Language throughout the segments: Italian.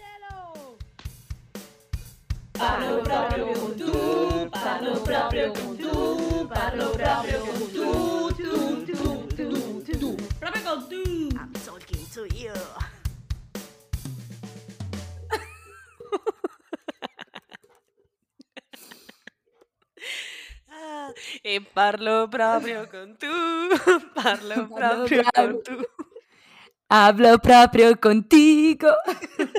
cielo! Parlo proprio con tu, parlo proprio con tu, parlo proprio con tu, tu, tu, tu, tu, tu. Proprio con tu! I'm talking to you. E parlo proprio con tu, parlo Parlo proprio con tu. Hablo proprio contigo.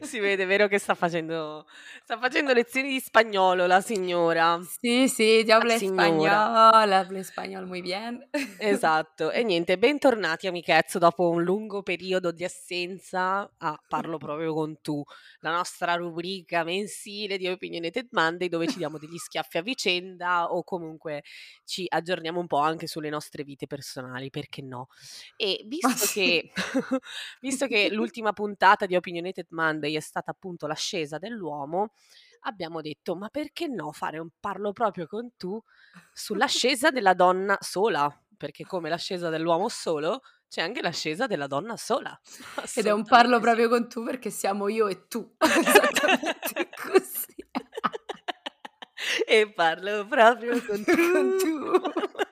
Si vede, vero che sta facendo, sta facendo lezioni di spagnolo la signora. Sí, sí, yo hablo español, hablo español muy bien. Esatto, e niente, bentornati amichezzo dopo un lungo periodo di assenza a Parlo proprio con tu, la nostra rubrica mensile di Opinionated Monday dove ci diamo degli schiaffi a vicenda o comunque ci aggiorniamo un po' anche sulle nostre vite personali, perché no? E visto Ma sì. che, visto che l'ultima puntata di Opinionated Monday è stata appunto l'ascesa dell'uomo, abbiamo detto ma perché no fare un Parlo proprio con tu sull'ascesa della donna sola, perché come l'ascesa dell'uomo solo, c'è anche l'ascesa della donna sola. Ed è un parlo proprio con tu perché siamo io e tu. Esattamente così. e parlo proprio con tu. Con tu.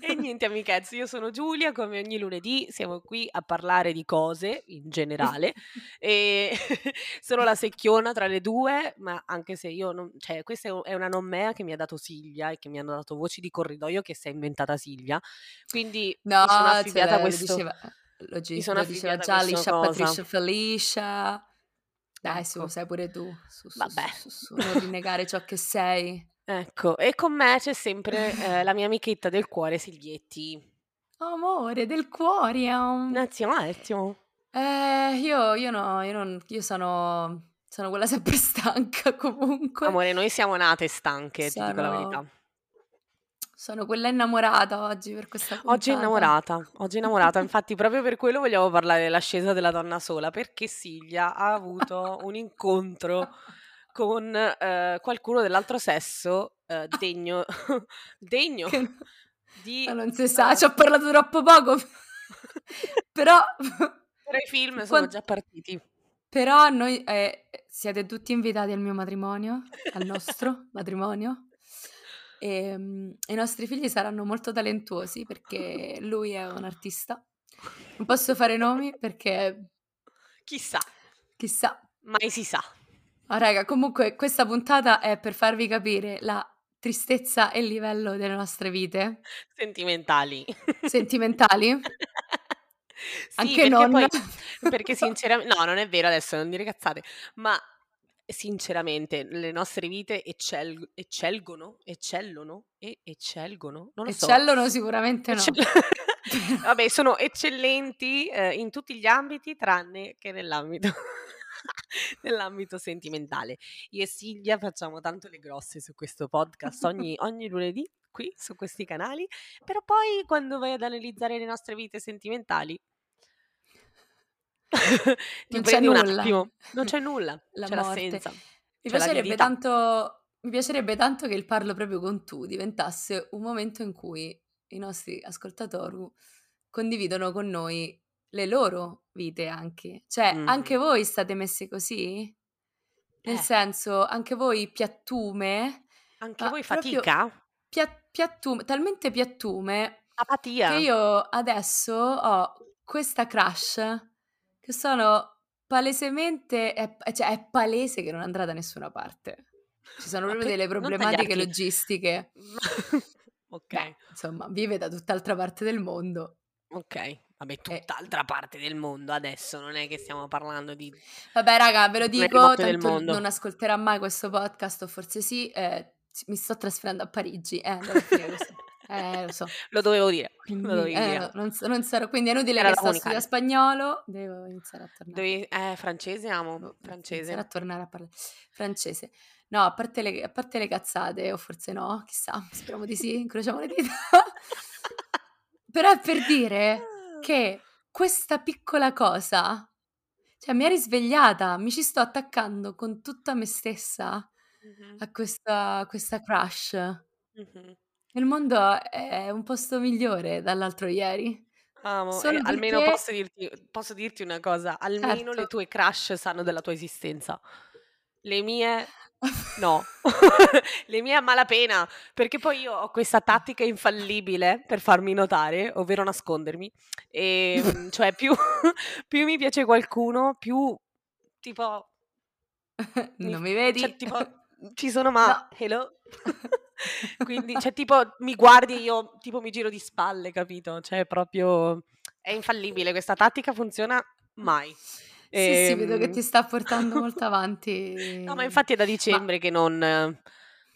E niente amichezzi, io sono Giulia, come ogni lunedì siamo qui a parlare di cose in generale e sono la secchiona tra le due, ma anche se io non, cioè questa è un- è una non mea che mi ha dato Silvia e che mi hanno dato voci di corridoio che si è inventata Silvia, quindi No, mi sono affibbiata a lo questo... diceva, lo, gi- mi sono lo diceva già Alicia. Patricia, Felicia. Dai, su, Ecco. sai pure tu. Su, su, Vabbè. su, su, su, non rinnegare ciò che sei. Ecco, e con me c'è sempre eh, la mia amichetta del cuore Silvietti. Amore del cuore. um. Grazie, Marzio. Eh, io, io no, io non, io sono, sono quella sempre stanca comunque. Amore, noi siamo nate stanche, ti dico la Sono- verità. Sono quella innamorata oggi per questa puntata. Oggi è innamorata, oggi è innamorata, infatti proprio per quello vogliamo parlare dell'ascesa della donna sola, perché Silvia ha avuto un incontro con eh, qualcuno dell'altro sesso eh, degno, degno Che- di... Ma non si sa, eh, ci ho parlato troppo poco. Però, però i film sono Quan- già partiti. però noi eh, siete tutti invitati al mio matrimonio, al nostro matrimonio. E, mm, I nostri figli saranno molto talentuosi perché lui è un artista. Non posso fare nomi perché Chissà, chissà. mai si sa. Ma raga, comunque questa puntata è per farvi capire la tristezza e il livello delle nostre vite Sentimentali. sentimentali. Sì, Anche perché non. poi perché sinceramente no, non è vero adesso, non dire cazzate, ma sinceramente le nostre vite eccel- eccelgono, eccellono e eccelgono, non lo so. Eccellono sicuramente no. Eccell- Vabbè, sono eccellenti eh, in tutti gli ambiti tranne che nell'ambito nell'ambito sentimentale. Io e Silvia facciamo tanto le grosse su questo podcast ogni, ogni lunedì qui su questi canali, però poi quando vai ad analizzare le nostre vite sentimentali ti Non c'è nulla. attimo, non c'è nulla, La c'è morte. l'assenza. Mi C'è la piacerebbe verità. tanto, mi piacerebbe tanto che il parlo proprio con tu diventasse un momento in cui i nostri ascoltatori condividono con noi le loro vite anche. Cioè, Mhm. anche voi state messe così? Nel Eh. senso, anche voi piattume, Anche voi fatica? pia- piattume, talmente piattume Apatia? che io adesso ho questa crush che sono palesemente, è, cioè è palese che non andrà da nessuna parte. Ci sono proprio delle problematiche logistiche. ok, Beh, insomma, vive da tutt'altra parte del mondo. ok. Vabbè, Eh. tutt'altra parte del mondo adesso, non è che stiamo parlando di... Vabbè, raga, ve lo dico, tanto non ascolterà mai questo podcast, o forse sì, eh, mi sto trasferendo a Parigi, eh, finire così. Eh, lo so. Lo dovevo dire, Quindi, lo dovevi eh, dire. non, so- non sarò, quindi è inutile Era che sto a studiare spagnolo, devo iniziare a tornare. Dovevi- Eh, francese, amo, francese. Iniziare a tornare a parlare francese. No, a parte, le, a parte le cazzate, o forse no, chissà, speriamo di sì, incrociamo le dita. Però è per dire che questa piccola cosa, cioè mi ha risvegliata, mi ci sto attaccando con tutta me stessa Mhm, a questa, questa crush. mhm. Il mondo è un posto migliore dall'altro ieri. Amo, e Solo almeno perché posso dirti posso dirti una cosa, almeno le Certo. tue crush sanno della tua esistenza. Le mie no. Le mie a malapena, perché poi io ho questa tattica infallibile per farmi notare, ovvero nascondermi. Ehm, cioè più più mi piace qualcuno, più tipo Non mi cioè vedi? tipo, mhmm, ci sono ma No. hello? Quindi cioè tipo mi guardi e io tipo mi giro di spalle, capito? Cioè proprio è infallibile, questa tattica funziona mai. Sì, sì, vedo che Ehm ti sta portando molto No, ma avanti. infatti è da Ma dicembre che non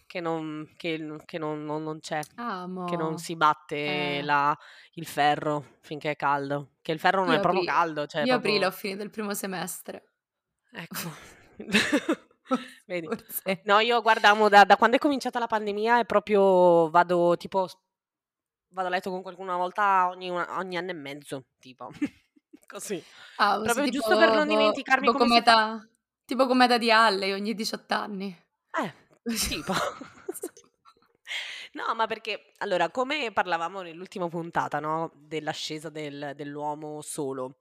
che non che che non non non c'è, che non si batte Eh. la il ferro finché è caldo. Che il ferro non è Io proprio apri caldo, cioè io aprile ho proprio finito il primo semestre. Ecco. Vedi? Forse No, io guarda amo da da quando è cominciata la pandemia è proprio vado tipo vado a letto con qualcuno una volta ogni ogni anno e mezzo, tipo. Così. Ah, Proprio tipo giusto per non co dimenticarmi tipo come come si fa. età tipo come età di Halley ogni 18 anni. Eh, tipo. No, ma perché allora, come parlavamo nell'ultima puntata, no, dell'ascesa del dell'uomo solo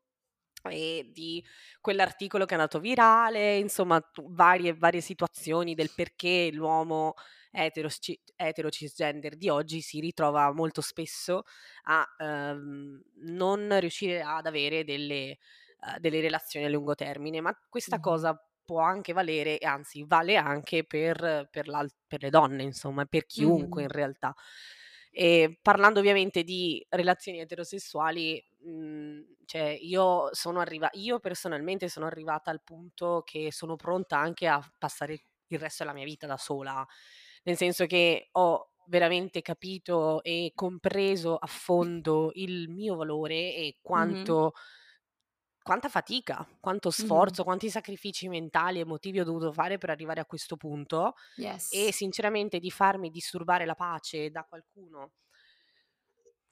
e di quell'articolo che è andato virale, insomma varie varie situazioni del perché l'uomo etero etero cisgender di oggi si ritrova molto spesso a, uhm, non riuscire ad avere delle uhm, delle relazioni a lungo termine, ma questa Mh-mh. cosa può anche valere e anzi vale anche per per per le donne insomma, per chiunque in Mh-mh. realtà. E parlando ovviamente di relazioni eterosessuali, mhmm, cioè io sono arriva io personalmente sono arrivata al punto che sono pronta anche a passare il resto della mia vita da sola, nel senso che ho veramente capito e compreso a fondo il mio valore e quanto quanta fatica, quanto sforzo, quanti sacrifici mentali, emotivi ho dovuto fare per arrivare a questo punto e Yes. sinceramente di farmi disturbare la pace da qualcuno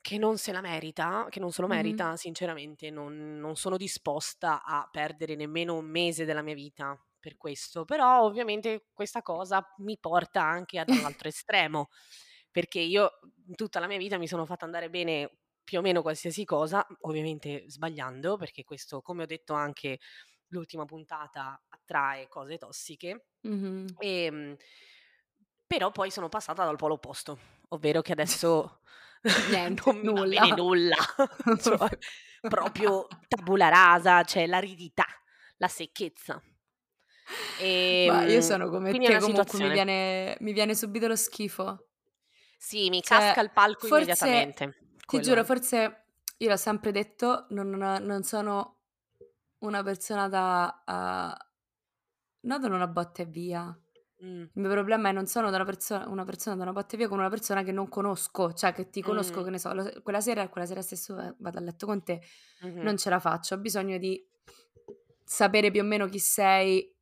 che non se la merita che non se lo merita, sinceramente non non sono disposta a perdere nemmeno un mese della mia vita per questo. Però ovviamente questa cosa mi porta anche a dall'altro estremo, perché io in tutta la mia vita mi sono fatta andare bene più o meno qualsiasi cosa, ovviamente sbagliando, perché questo, come ho detto anche l'ultima puntata, attrae cose tossiche. Mh-mh. Ehm, però poi sono passata dal polo opposto, ovvero che adesso Niente, non mi va nulla. nulla, cioè proprio tabula rasa, cioè l'aridità, la secchezza. Ma io Ehm, sono come te, comunque mi viene mi viene subito lo schifo. Sì, mi Cioè, casca il palco forse immediatamente, ti quello giuro, forse io l'ho sempre detto, non non sono una persona da a no da una botta e via. Mh. Il mio problema è non sono da una perso una persona da una botta e via con una persona che non conosco, cioè che ti conosco, Mh. che ne so, lo quella sera quella sera stesso v vado a letto con te, Mh-mh. non ce la faccio. Ho bisogno di sapere più o meno chi sei,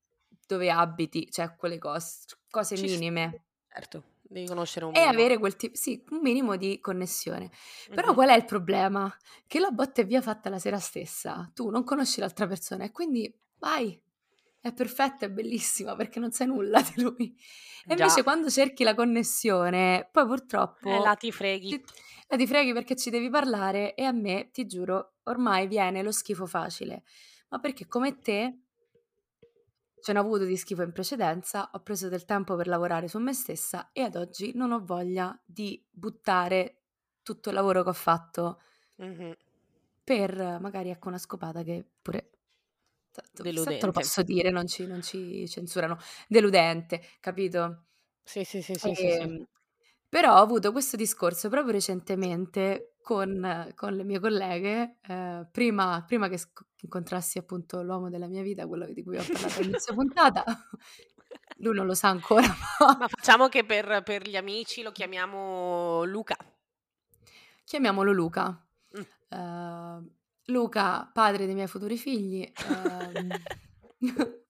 dove abiti, cioè quelle cos cose Ci sta, minime. certo, devi conoscere un E minimo. avere quel tip sì, un minimo di connessione. Però Mh-mh. qual è il problema? Che la botta e via fatta la sera stessa, tu non conosci l'altra persona e quindi vai, è perfetta, è bellissima perché non sai nulla di lui. E Già. invece quando cerchi la connessione, poi Eh, là purtroppo ti freghi. ti là ti freghi perché ci devi parlare e a me, ti giuro, ormai viene lo schifo facile. Ma perché come te ce n'ho avuto di schifo in precedenza, ho preso del tempo per lavorare su me stessa e ad oggi non ho voglia di buttare tutto il lavoro che ho fatto Mh-mh. per magari, ecco, una scopata che pure tanto chissà te lo Deludente. posso dire, non ci non ci censurano, deludente, capito? Sì, sì, sì, sì, sì, sì. Ehm, però ho avuto questo discorso proprio recentemente con con le mie colleghe, ehm, prima prima che sc incontrassi appunto l'uomo della mia vita, quello di cui ho parlato a inizio puntata. Lui non lo sa ancora, ma Ma facciamo che per per gli amici lo chiamiamo Luca. Chiamiamolo Luca. Mh. Ehm, Luca, padre dei miei futuri figli, ehm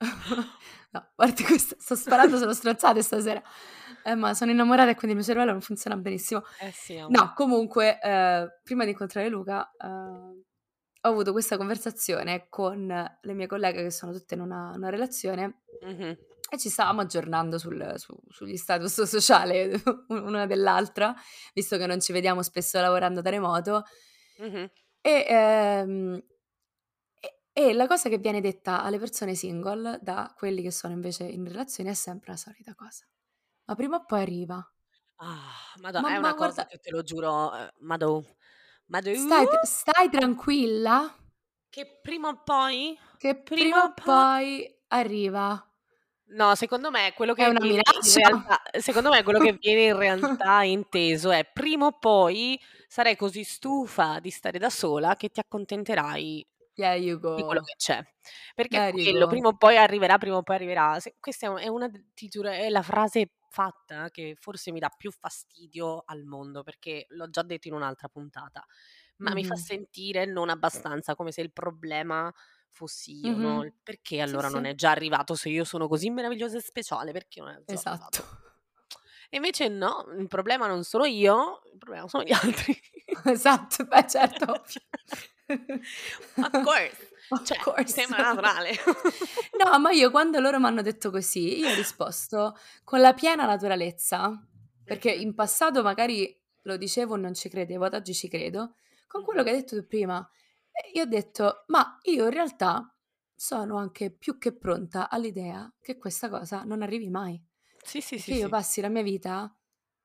no, a parte questo, sto sparando sulle stronzate stasera. Eh, ma sono innamorata e quindi il mio cervello non funziona benissimo. Eh sì. No, comunque, ehm, prima di incontrare Luca, ehm, ho avuto questa conversazione con le mie colleghe che sono tutte in una una relazione Mh-mh. e ci stavamo aggiornando sul su sugli status sociale u una dell'altra, visto che non ci vediamo spesso lavorando da remoto. Mh-mh. E, ehm, e e la cosa che viene detta alle persone single da quelli che sono invece in relazione è sempre la solita cosa: "Ma prima o poi arriva". Ah, mado Ma è ma una cosa guarda che te lo giuro, ehm, madò, madò stai t stai tranquilla che prima o poi che prima prima o o poi poi arriva. No, secondo me quello È che una viene in minaccia? realtà secondo me quello che viene in realtà inteso è: prima o poi sarai così stufa di stare da sola che ti accontenterai There you di quello go. che c'è. Perché è quello, go. prima o poi arriverà, prima o poi arriverà. Se questa è è una giuro, è la frase fatta che forse mi dà più fastidio al mondo, perché l'ho già detto in un'altra puntata, ma mi fa sentire non abbastanza, come se il problema fossi io, no, Mh-mh. il perché Sì, allora non sì. è già arrivato se io sono così meravigliosa e speciale, perché non è già Esatto. arrivato? E invece no, il problema non sono io, il problema sono gli altri. Esatto, beh certo, ovvio. Of course, Of cioè, mi course. sembra naturale. No, ma io quando loro m'hanno detto così, io ho risposto con la piena naturalezza, perché in passato magari lo dicevo e non ci credevo, ad oggi ci credo, con quello che hai detto tu prima. Io ho detto: "Ma io in realtà sono anche più che pronta all'idea che questa cosa non arrivi mai, Sì, sì, e sì, che io sì. passi la mia vita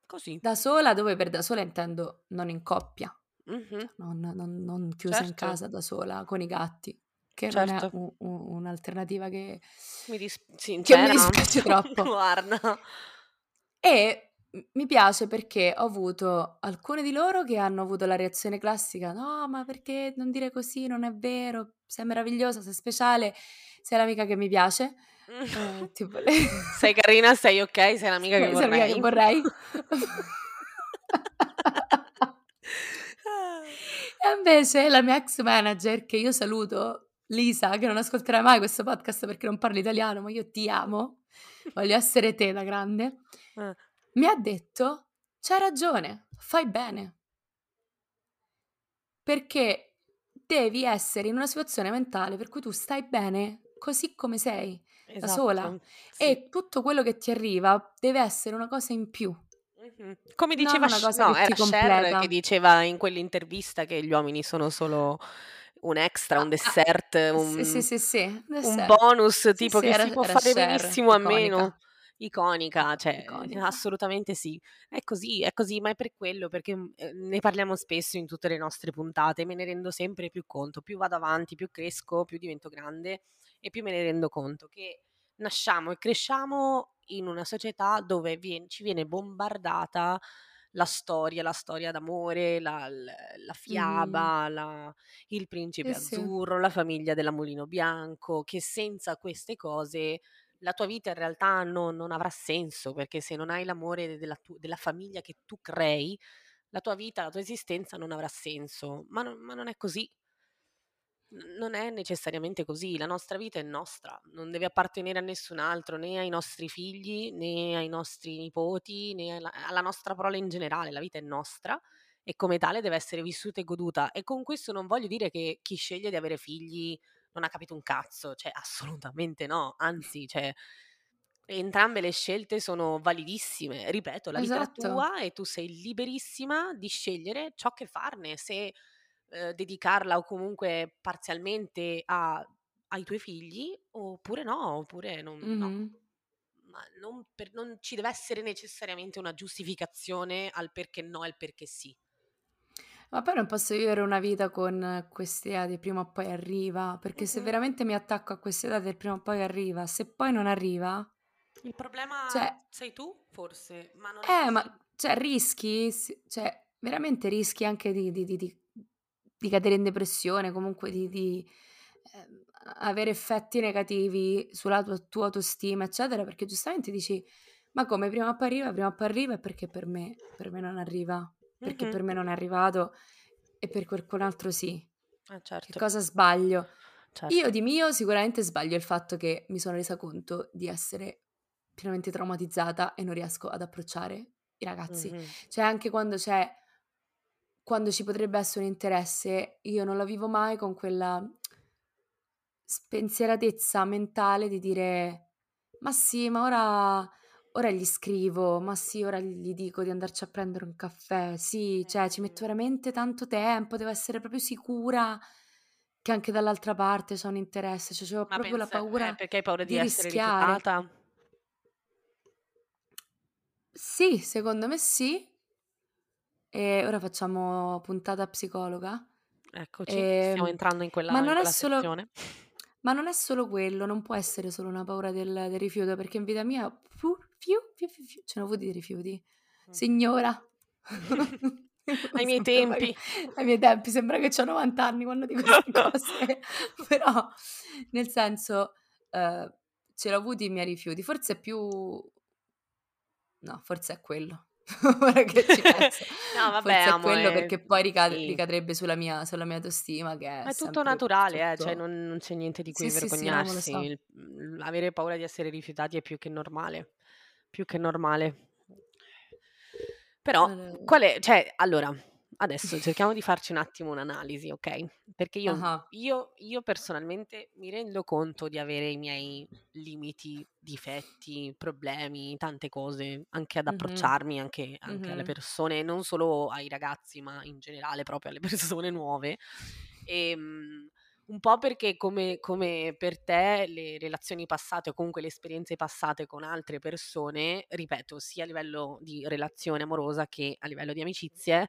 Così. da sola", dove per da sola intendo non in coppia, Mh-mh. non non non chiusa in Certo. casa da sola con i gatti, che non è Certo. u u un'alternativa che Mi dis che mi sincera? dispiace troppo. Guarda. E, m mi piace perché ho avuto alcune di loro che hanno avuto la reazione classica: "No, ma perché non dire così, non è vero, sei meravigliosa, sei speciale, sei l'amica che mi piace". Ehm, tipo le Sei carina, sei okay, sei l'amica che sei sei l'amica che vorrei. vorrei. Ah. E invece la mia ex manager, che io saluto, Lisa, che non ascolterai mai questo podcast perché non parli italiano, ma io ti amo, voglio essere te da grande, Eh. mi ha detto: "C'hai ragione, fai bene". Perché devi essere in una situazione mentale per cui tu stai bene così come sei, da sola, Esatto, sì. e tutto quello che ti arriva deve essere una cosa in più. Come diceva Ch cosa no, che era Cher che diceva in quell'intervista che gli uomini sono solo un extra, Ah, un ah, dessert, sì, sì, un sì, sì, un dessert. bonus Sì, tipo sì, che era si può fare Cher, benissimo a meno. iconica. Iconica, cioè Iconica. assolutamente sì. È così, è così, ma è per quello, perché, mhmm, ehm, ne parliamo spesso in tutte le nostre puntate, me ne rendo sempre più conto. Più vado avanti, più cresco, più divento grande e più me ne rendo conto che nasciamo e cresciamo in una società dove vien ci viene bombardata la storia, la storia d'amore, la la Mh-mh. fiaba, la il principe Sì, sì. azzurro, la famiglia della Mulino Bianco, che senza queste cose la tua vita in realtà non non avrà senso, perché se non hai l'amore de della tu della famiglia che tu crei, la tua vita, la tua esistenza non avrà senso. Ma non ma non è così. Non è necessariamente così. La nostra vita è nostra, non deve appartenere a nessun altro, né ai nostri figli, né ai nostri nipoti, né alla alla nostra prole in generale. La vita è nostra e come tale deve essere vissuta e goduta. E con questo non voglio dire che chi sceglie di avere figli non ha capito un cazzo, cioè assolutamente no, anzi, cioè entrambe le scelte sono validissime. Ripeto, la vita è Esatto. tua e tu sei liberissima di scegliere ciò che farne, se, ehm, dedicarla o comunque parzialmente a ai tuoi figli oppure no, oppure non no. Mh-mh. Ma non per non ci deve essere necessariamente una giustificazione al perché no e il perché sì. Ma poi non posso vivere una vita con quest'idea di prima o poi arriva, perché se Mh-mh. veramente mi attacco a quest'idea del prima o poi arriva, se poi non arriva Il problema cioè sei tu forse, ma non eh, ma cioè rischi cioè veramente rischi anche di di di di di cadere in depressione, comunque di di, a avere effetti negativi sulla tua tua autostima, eccetera, perché giustamente dici: "Ma come prima poi arriva, prima poi arriva e perché per me per me non arriva? Perché Mh-mh. per me non è arrivato e per qualcun altro sì? Eh Che certo. cosa sbaglio?" Io Certo. di mio sicuramente sbaglio il fatto che mi sono resa conto di essere pienamente traumatizzata e non riesco ad approcciare i ragazzi. Mh-mh. Cioè anche quando c'è quando ci potrebbe essere un interesse, io non la vivo mai con quella spensieratezza mentale di dire: "Ma sì, ma ora ora gli scrivo, ma sì, ora gli dico di andarci a prendere un caffè. Sì, cioè ci metto veramente tanto tempo, devo essere proprio sicura che anche dall'altra parte c'è un interesse, cioè Ma proprio la pensa eh, paura perché hai paura di di essere rischiare. rifiutata? Sì, secondo me sì. E ora facciamo puntata psicologa. Eccoci, stiamo Ehm, entrando in ma quella in non è quella solo ma non è solo quello, non può essere solo una paura del del rifiuto, perché in vita mia fu fiu fiu fiu fiu ce n'ho avuti di rifiuti. Mh-mh. Signora, Ai miei sembra che tempi. ai miei tempi, sembra che c'ho 90 anni quando dico 'ste cose, però nel senso, uhm, ce l'ho avuti i miei rifiuti. Forse è più no, forse è quello. Ora che ci penso, No vabbè, forse è quello ehm, perché poi ricade sì. ricadrebbe sulla mia sulla mia autostima che è è tutto naturale, eh, cioè sotto non non c'è niente di cui sì, sì, no, vergognarsi. so. Il avere paura di essere rifiutati è più che normale, più che normale. Però qual è cioè allora, adesso cerchiamo di farci un attimo un'analisi, okay, perché io Ah-ah. io io personalmente mi rendo conto di avere i miei limiti, difetti, problemi, tante cose, anche ad approcciarmi anche anche alle Mh-mh. persone, non solo ai ragazzi, ma in generale proprio alle persone nuove. Ehm, un po' perché come come per te le relazioni passate o comunque le esperienze passate con altre persone, ripeto, sia a livello di relazione amorosa che a livello di amicizie,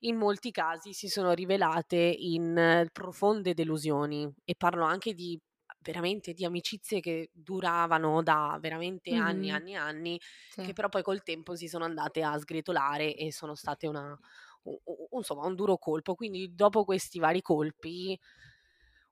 in molti casi si sono rivelate in profonde delusioni e parlo anche di veramente di amicizie che duravano da veramente anni, Mh-mh. anni, anni, che Sì. però poi col tempo si sono andate a sgretolare e sono state una u u insomma un duro colpo. Quindi dopo questi vari colpi,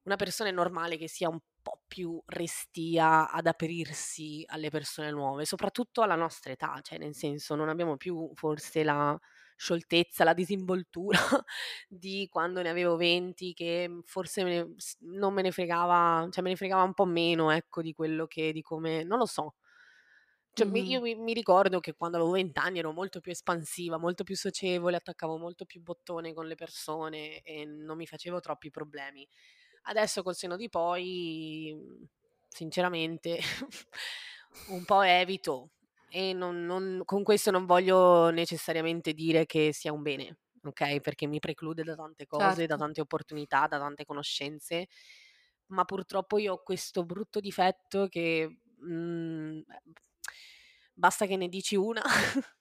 una persona è normale che sia un po' più restia ad aprirsi alle persone nuove, soprattutto alla nostra età, cioè nel senso non abbiamo più forse la scioltezza, la disinvoltura di quando ne avevo 20 che, mhmm, forse me ne non me ne fregava cioè me ne fregava un po' meno, ecco, di quello che di come non lo so. Cioè mi io mi mi ricordo che quando avevo 20 anni ero molto più espansiva, molto più socievole, attaccavo molto più bottone con le persone e non mi facevo troppi problemi. Adesso col senno di poi, mhmm, sinceramente un po' evito e non non con questo non voglio necessariamente dire che sia un bene, okay, perché mi preclude da tante cose, da Certo. tante opportunità, da tante conoscenze, ma purtroppo io ho questo brutto difetto che, mhmm, basta che ne dici una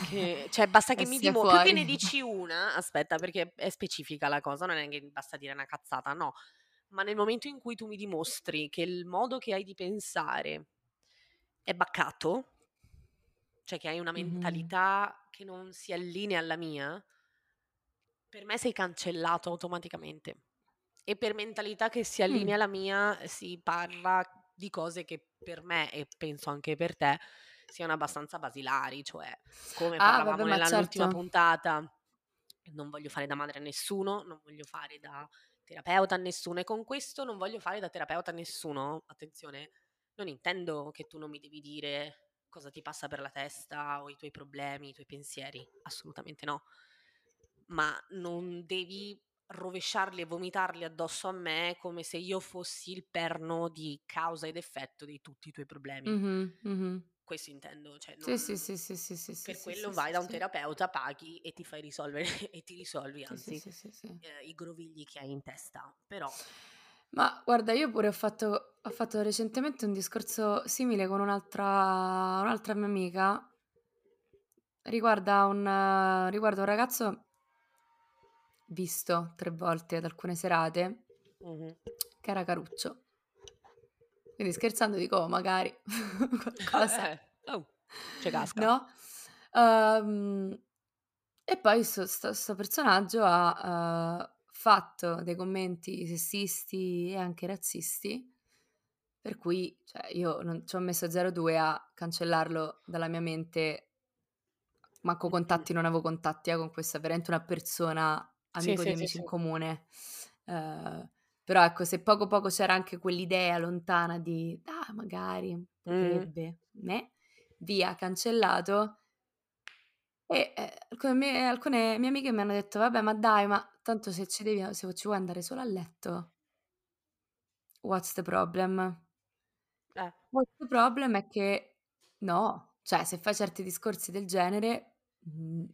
che cioè basta che mi sia dimo più che ne dici una aspetta perché è specifica la cosa, non è che basta dire una cazzata, no, ma nel momento in cui tu mi dimostri che il modo che hai di pensare è bacato cioè che hai una mentalità che non si allinea alla mia per me sei cancellato automaticamente. E per mentalità che si allinea Mh. alla mia si parla di cose che per me, e penso anche per te, siano abbastanza basilari, cioè come Ah, vabbè, parlavamo ma nella l'ultima certo. puntata, non voglio fare da madre a nessuno, non voglio fare da terapeuta a nessuno e con questo non voglio fare da terapeuta a nessuno, attenzione, non intendo che tu non mi devi dire cosa ti passa per la testa o i tuoi problemi, i tuoi pensieri, assolutamente no. Ma non devi rovesciarli e vomitarli addosso a me come se io fossi il perno di causa ed effetto di tutti i tuoi problemi. Mh-mh, mh-mh. Questo intendo, cioè non sì, sì, sì, sì, sì, per sì, quello sì, vai da un terapeuta, paghi e ti fai risolvere e ti risolvi anzi, ehm, i grovigli che hai in testa. Però Ma guarda, io pure ho fatto ho fatto recentemente un discorso simile con un'altra un'altra mia amica riguarda un riguardo un ragazzo visto 3 volte ad alcune serate Mh-mh. che era caruccio. Quindi scherzando dico: "Oh, magari qualcosa" Eh, oh, ce casca. no, uhm, e poi sto sto 'sto personaggio ha, uhm, fatto dei commenti sessisti e anche razzisti, per cui, cioè, io non ci ho messo 0,2 a cancellarlo dalla mia mente. Manco contatti non avevo contatti, eh, con questa, veramente una persona Sì, amico di sì, sì, amici in sì. comune. Uhm, però ecco, se poco, poco c'era anche quell'idea lontana di: "Ah, magari potrebbe", meh, via, cancellato. E, ehm, alcune mie alcune mie amiche mi hanno detto: "Vabbè, ma dai, ma tanto se ci devi se ci vuoi andare solo a letto" "what's the problem?" Eh. The problem è che no. Cioè, se fai certi discorsi del genere, mhmm,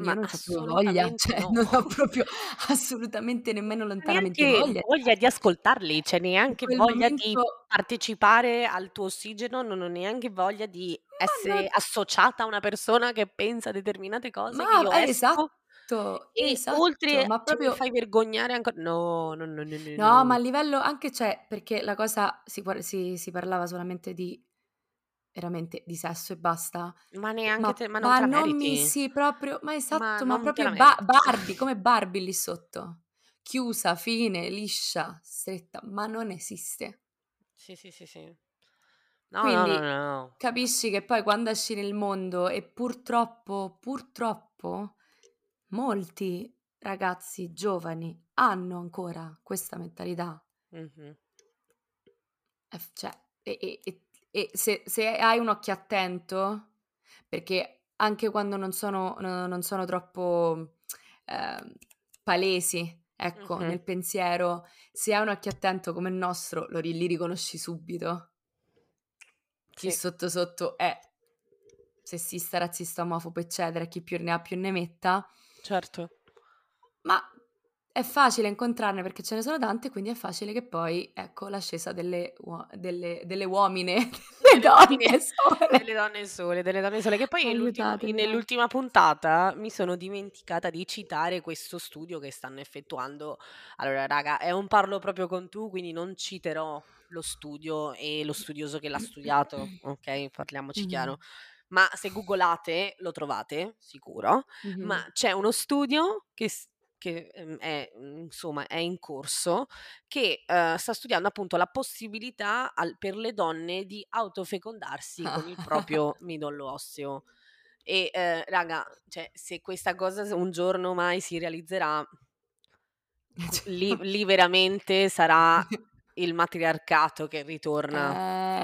io Ma non c'ho proprio voglia, cioè no. non ho proprio assolutamente nemmeno lontanamente neanche voglia. voglia di ascoltarli, cioè neanche voglia di momento partecipare al tuo ossigeno, non ho neanche voglia di Ma essere non associata a una persona che pensa determinate cose, Ma eh, esco esatto, e esatto, oltre ma cioè proprio fai vergognare anco no, no, no, no, no, No, ma a livello anche cioè, perché la cosa si si si parlava solamente di veramente di sesso e basta, Ma neanche ma te ma non ma te non mi sì, proprio ma Ma esatto, ma te proprio Ba. Barbie, come Barbie lì sotto. Chiusa, fine, liscia, stretta, ma non esiste. Sì, sì, sì, sì. No, no, no, Quindi no. capisci che poi quando esci nel mondo e purtroppo, purtroppo molti ragazzi giovani hanno ancora questa mentalità. Mh-mh. E f cioè, e e e e se se hai un occhio attento, perché anche quando non sono no non sono troppo, ehm, palesi, ecco, Mh-mh. nel pensiero, se hai un occhio attento come il nostro, lo li riconosci subito. Chi Sì. sotto sotto è sessista, razzista, omofobo, eccetera, chi più ne ha più ne metta. Certo. Ma è facile incontrarne perché ce ne sono tante, quindi è facile che poi, ecco, l'ascesa delle uo delle delle uomine, delle donne sole. delle donne sole, delle donne sole, che poi ra nell'ultima puntata mi sono dimenticata di citare questo studio che stanno effettuando. Allora raga, è un parlo proprio con tu, quindi non citerò lo studio e lo studioso che l'ha studiato, okay, parliamoci Mh-mh. chiaro. Ma se googolate lo trovate, sicuro, ma Mh-mh. c'è uno studio che che, ehm, è, mhmm, insomma è in corso, che, uhm, sta studiando appunto la possibilità al per le donne di autofecondarsi con il proprio midollo osseo. E, ehm, raga, cioè se questa cosa un giorno mai si realizzerà lì lì veramente sarà il matriarcato che ritorna. Eh,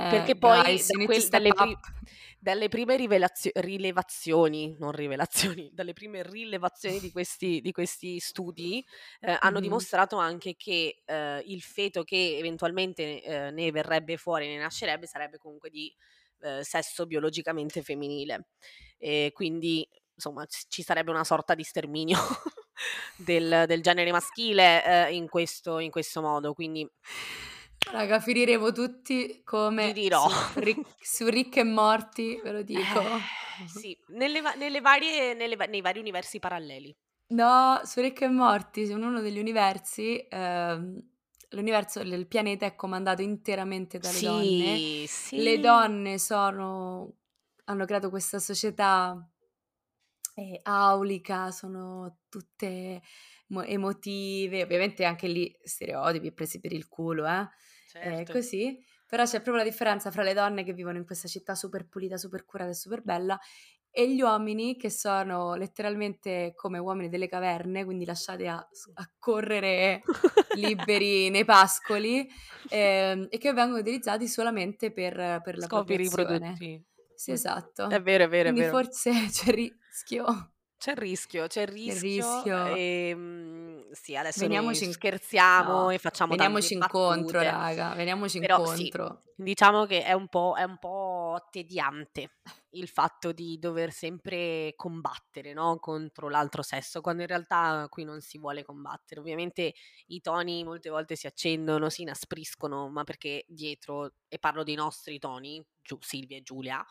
Perché poi guys, da quel dalle pri. Dalle prime rivelazio rilevazioni, non rivelazioni, dalle prime rilevazioni di questi di questi studi, ehm, hanno Mh-mh. dimostrato anche che, ehm, il feto che eventualmente, ehm, ne verrebbe fuori, ne nascerebbe, sarebbe comunque di, ehm, sesso biologicamente femminile. E quindi, insomma, c ci sarebbe una sorta di sterminio del del genere maschile, ehm, in questo in questo modo, quindi Raga, finiremo tutti come dirò. su Rick su Rick e Morty, ve lo dico. Eh, sì, nelle nelle varie nelle nei vari universi paralleli. No, su Rick e Morty, in uno degli universi, ehm, l'universo il pianeta è comandato interamente dalle donne. Sì, Le sì. donne sono hanno creato questa società ehm, aulica, sono tutte mo emotive, ovviamente anche lì stereotipi, presi per il culo, eh, ehm, Certo. così, però c'è proprio la differenza fra le donne che vivono in questa città super pulita, super curata e super bella, e gli uomini che sono letteralmente come uomini delle caverne, quindi lasciati a a correre liberi nei pascoli, ehm, e che vengono utilizzati solamente per per la Scopi riproduttivi. Sì, Mh. È esatto. vero, è vero, è Quindi vero. forse c'è rischio. C'è il rischio, c'è il rischio, rischio. ehm, sì adesso Veniamoci in scherziamo no, e facciamo veniamoci incontro battute, raga, veniamoci però sì, incontro. diciamo che è un po' è un po' tediante il fatto di dover sempre combattere, no, contro l'altro sesso, quando in realtà qui non si vuole combattere. Ovviamente i toni molte volte si accendono, si inaspriscono, ma perché dietro e parlo dei nostri toni, Giu Silvia e Giulia,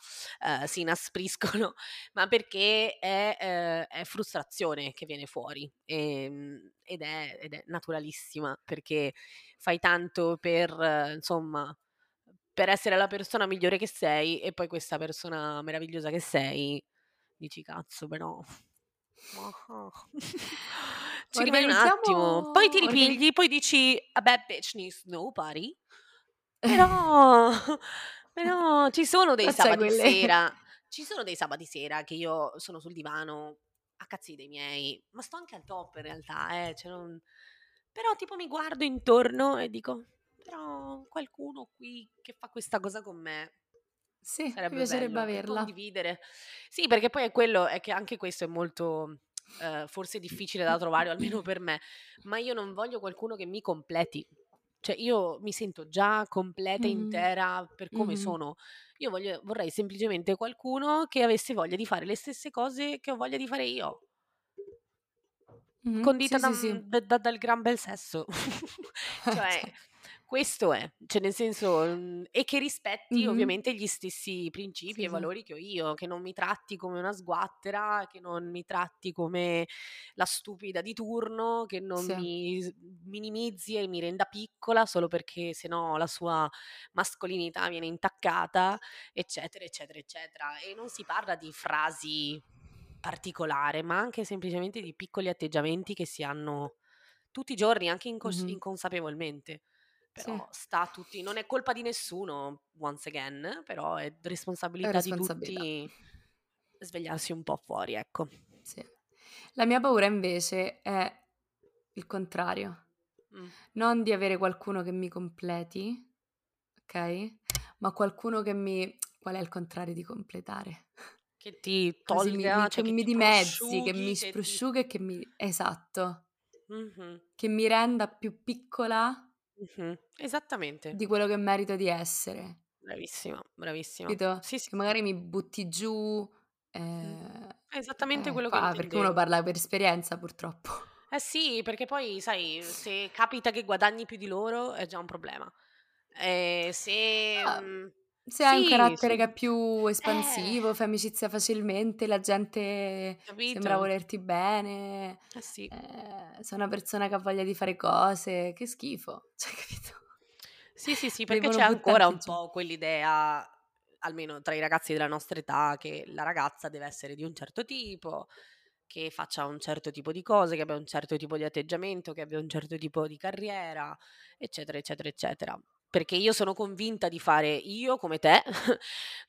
ehm, si inaspriscono, ma perché è ehm, è frustrazione che viene fuori, ehm, ed è ed è naturalissima, perché fai tanto per, insomma, per essere la persona migliore che sei e poi questa persona meravigliosa che sei, dici: "Cazzo però, ah-ah." Ci rimani un attimo, poi ti ripigli, poi dici: "A bad bitch needs nobody." Però però ci sono dei c'hai sabati quelle sera ci sono dei sabati sera che io sono sul divano a cazzi dei miei, ma sto anche al top in realtà, eh, cioè non però tipo mi guardo intorno e dico: "Però qualcuno qui che fa questa cosa con me, Sì, mi sarebbe piacerebbe bello e averla. condividere." Sì, perché poi è quello, è che anche questo è molto, ehm, forse difficile da trovare, almeno per me, ma io non voglio qualcuno che mi completi. Cioè io mi sento già completa Mh-mh. intera per come Mh-mh. sono. Io voglio vorrei semplicemente qualcuno che avesse voglia di fare le stesse cose che ho voglia di fare io. Mh-mh. Condita Sì, da sì, sì. d da dal gran bel sesso. Eh, Cioè, cer questo è. Cioè nel senso, mhmm, e che rispetti Mh-mh. ovviamente gli stessi principi Sì, e valori che ho io, che non mi tratti come una sguattera, che non mi tratti come la stupida di turno, che non Sì. mi minimizzi e mi renda piccola solo perché se no la sua mascolinità viene intaccata, eccetera, eccetera, eccetera. E non si parla di frasi particolare, ma anche semplicemente di piccoli atteggiamenti che si hanno tutti i giorni, anche incos Mh-mh. inconsapevolmente. Sì. Però sta a tutti non è colpa di nessuno, once again, però è È responsabilità di responsabilità. tutti svegliarsi un po' fuori, ecco. Sì. La mia paura invece è il contrario. Mh. Non di avere qualcuno che mi completi, okay, ma qualcuno che mi qual è il contrario di completare? Che ti tolga, mi che cioè che mi dimezzi, che mi prosciughi, che ti sprosciuga e che mi esatto. Mh-mh. Che mi renda più piccola Mh-mh. Esattamente. di quello che merito di essere. Bravissima, bravissima. Capito? Sì, sì, Che sì. magari mi butti giù, ehm, È esattamente eh, quello che qua perché uno intendevo. parla per esperienza purtroppo. Eh sì, perché poi sai, se capita che guadagni più di loro è già un problema. Ehm, se Ah, mhmm, se hai un sì, carattere sì. che è più Eh, espansivo, fai amicizia facilmente, la gente sembra capito? volerti bene, Eh sì. ehm, sei una persona che ha voglia di fare cose, che schifo, cioè capito? Sì, sì, sì, perché Devono c'è ancora buttarti un giù. po' quell'idea, almeno tra i ragazzi della nostra età, che la ragazza deve essere di un certo tipo, che faccia un certo tipo di cose, che abbia un certo tipo di atteggiamento, che abbia un certo tipo di carriera, eccetera, eccetera, eccetera. Perché io sono convinta di fare io come te,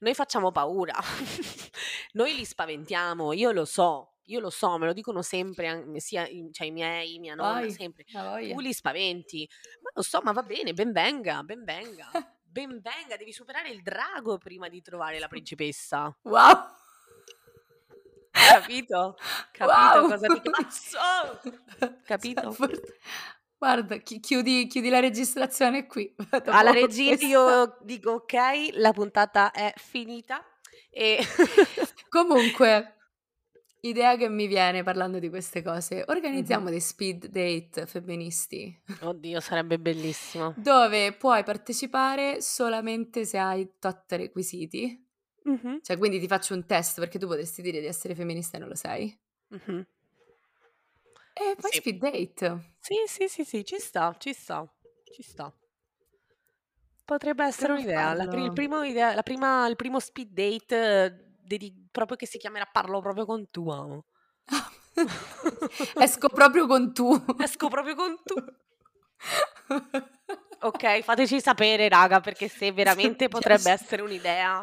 noi facciamo paura, noi li spaventiamo, io lo so, io lo so, me lo dicono sempre, sia i, cioè i miei, mia nonna, Vai, sempre. Tu li spaventi, ma lo so, ma va bene, ben venga, ben venga. Ben venga, devi superare il drago prima di trovare la principessa. Wow! Capito? Capito Wow! cosa ti cazzo? Capito? Guarda, chi chiudi chiudi la registrazione qui, Alla dopo regia questa io dico ok, la puntata è finita e Comunque, idea che mi viene parlando di queste cose, Mh-mh. organizziamo dei speed date femministi, Oddio, sarebbe bellissimo. dove puoi partecipare solamente se hai tot requisiti. Mh-mh. Cioè, quindi ti faccio un test, perché tu potresti dire di essere femminista e non lo sei. Mh-mh. E poi Sì. speed date. Sì, sì, sì, sì, ci sta, ci sta, ci sta. Potrebbe essere un'idea. La pri il farlo. primo idea la prima il primo speed date dedi proprio che si chiamerà "Parlo proprio con tuo". Esco proprio con tu. Esco proprio con tu. Okay, fateci sapere raga, perché se veramente potrebbe essere un'idea,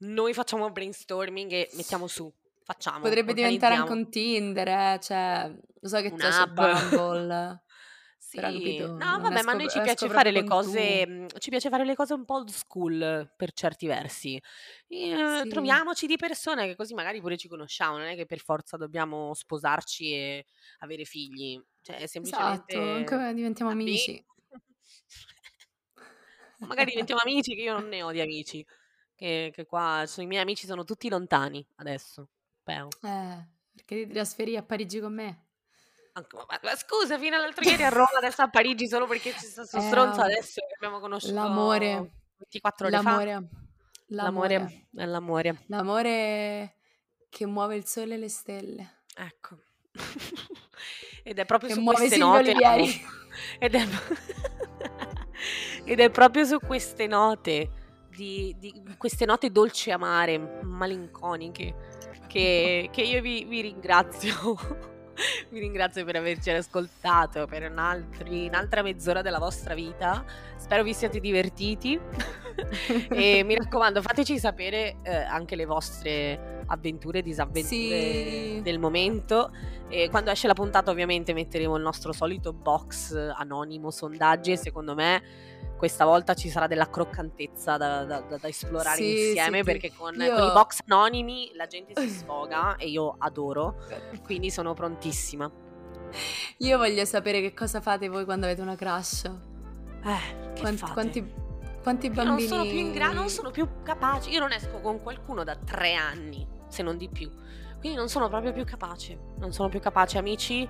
noi facciamo brainstorming e mettiamo su. Facciamo, Potrebbe diventare anche un Tinder, eh, cioè, lo so che c'è Un'app. Bumble, Sì. capito, No, vabbè, ma esco noi p ci piace fare le cose mhmm, ci piace fare le cose un po' old school per certi versi. Ehm, Sì. troviamoci di persone che così magari pure ci conosciamo, non è che per forza dobbiamo sposarci e avere figli. Cioè, è Esatto, semplicemente anche diventiamo vabbè. amici. Magari diventiamo amici, che io non ne ho di amici. Che che qua so i miei amici sono tutti lontani adesso. Peu. Eh, perché ti trasferì a Parigi con me? Anc ma ma scusa, fino all'altro ieri a Roma, adesso a Parigi solo perché c'è sta 'sto Eh, stronzo adesso che abbiamo conosciuto l'amore, 24 ore fa. l'amore, L'amore l'amore, è l'amore. l'amore che muove il sole e le stelle, Ecco. Ed è proprio che su queste note. Ed è ed è proprio su queste note di di queste note dolci amare, malinconiche, che che io vi vi ringrazio. Vi ringrazio per averci ascoltato per un'altra mezz'ora della vostra vita. Spero vi siate divertiti. E mi raccomando, fateci sapere, ehm, anche le vostre avventure e disavventure Sì. del momento. E quando esce la puntata ovviamente metteremo il nostro solito box anonimo sondaggi e secondo me questa volta ci sarà della croccantezza da da da da esplorare Sì, insieme, sì. perché con con i Io box anonimi la gente si sfoga e io adoro, quindi sono prontissima. Io voglio sapere che cosa fate voi quando avete una crush. Eh, che Quanti, fate? Quanti, quanti Io non bambini... sono più in grado, non sono più capace. Io non esco con qualcuno da tre anni, se non di più. Quindi non sono proprio più capace. Non sono più capace, amici,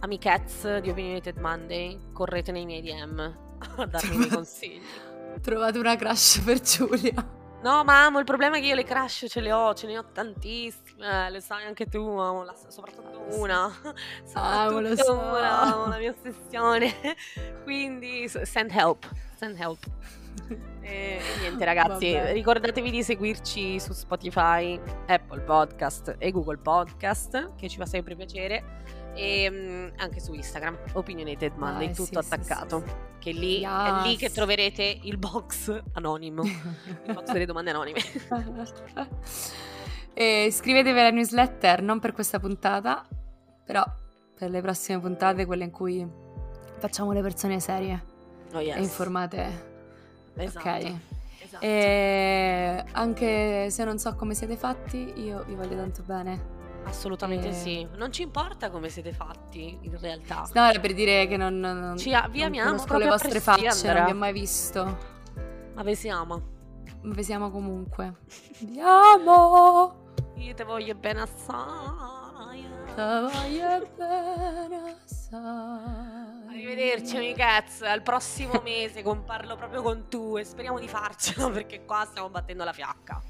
amichezze di Opinionated Monday, correte nei miei DM a darmi dei consigli. Trovate una crush per Giulia. No, ma amo, il problema è che io le crush ce le ho, ce ne ho tantissime, le sai anche tu, amo la- soprattutto una, lo soprattutto so. una, amo la mia ossessione, quindi send help, send help. E, e niente ragazzi, Vabbè. ricordatevi di seguirci su Spotify, Apple Podcast e Google Podcast, che ci fa sempre piacere, e mm, anche su Instagram, Opinionated Monday, Dai, tutto sì, sì, attaccato, sì, che lì è lì che Yes. troverete il box anonimo, il box delle domande anonime. e iscrivetevi alla newsletter, non per questa puntata, però per le prossime puntate, quelle in cui facciamo le persone serie Oh yes. e informate. Esatto. Ok. esatto. E anche se non so come siete fatti, io vi voglio tanto bene. Assolutamente Eh. sì. Non ci importa come siete fatti, in realtà. No, era per dire che non, non, Ci a- vi non amiamo conosco le proprio a vostre facce, non vi ho mai visto. Ma vi si ama. Ma vi siamo comunque. Vi amo! Io te voglio bene assai. Te voglio bene assai. Arrivederci, amichezze. Al prossimo mese con- parlo proprio con tu e speriamo di farcela perché qua stiamo battendo la fiacca.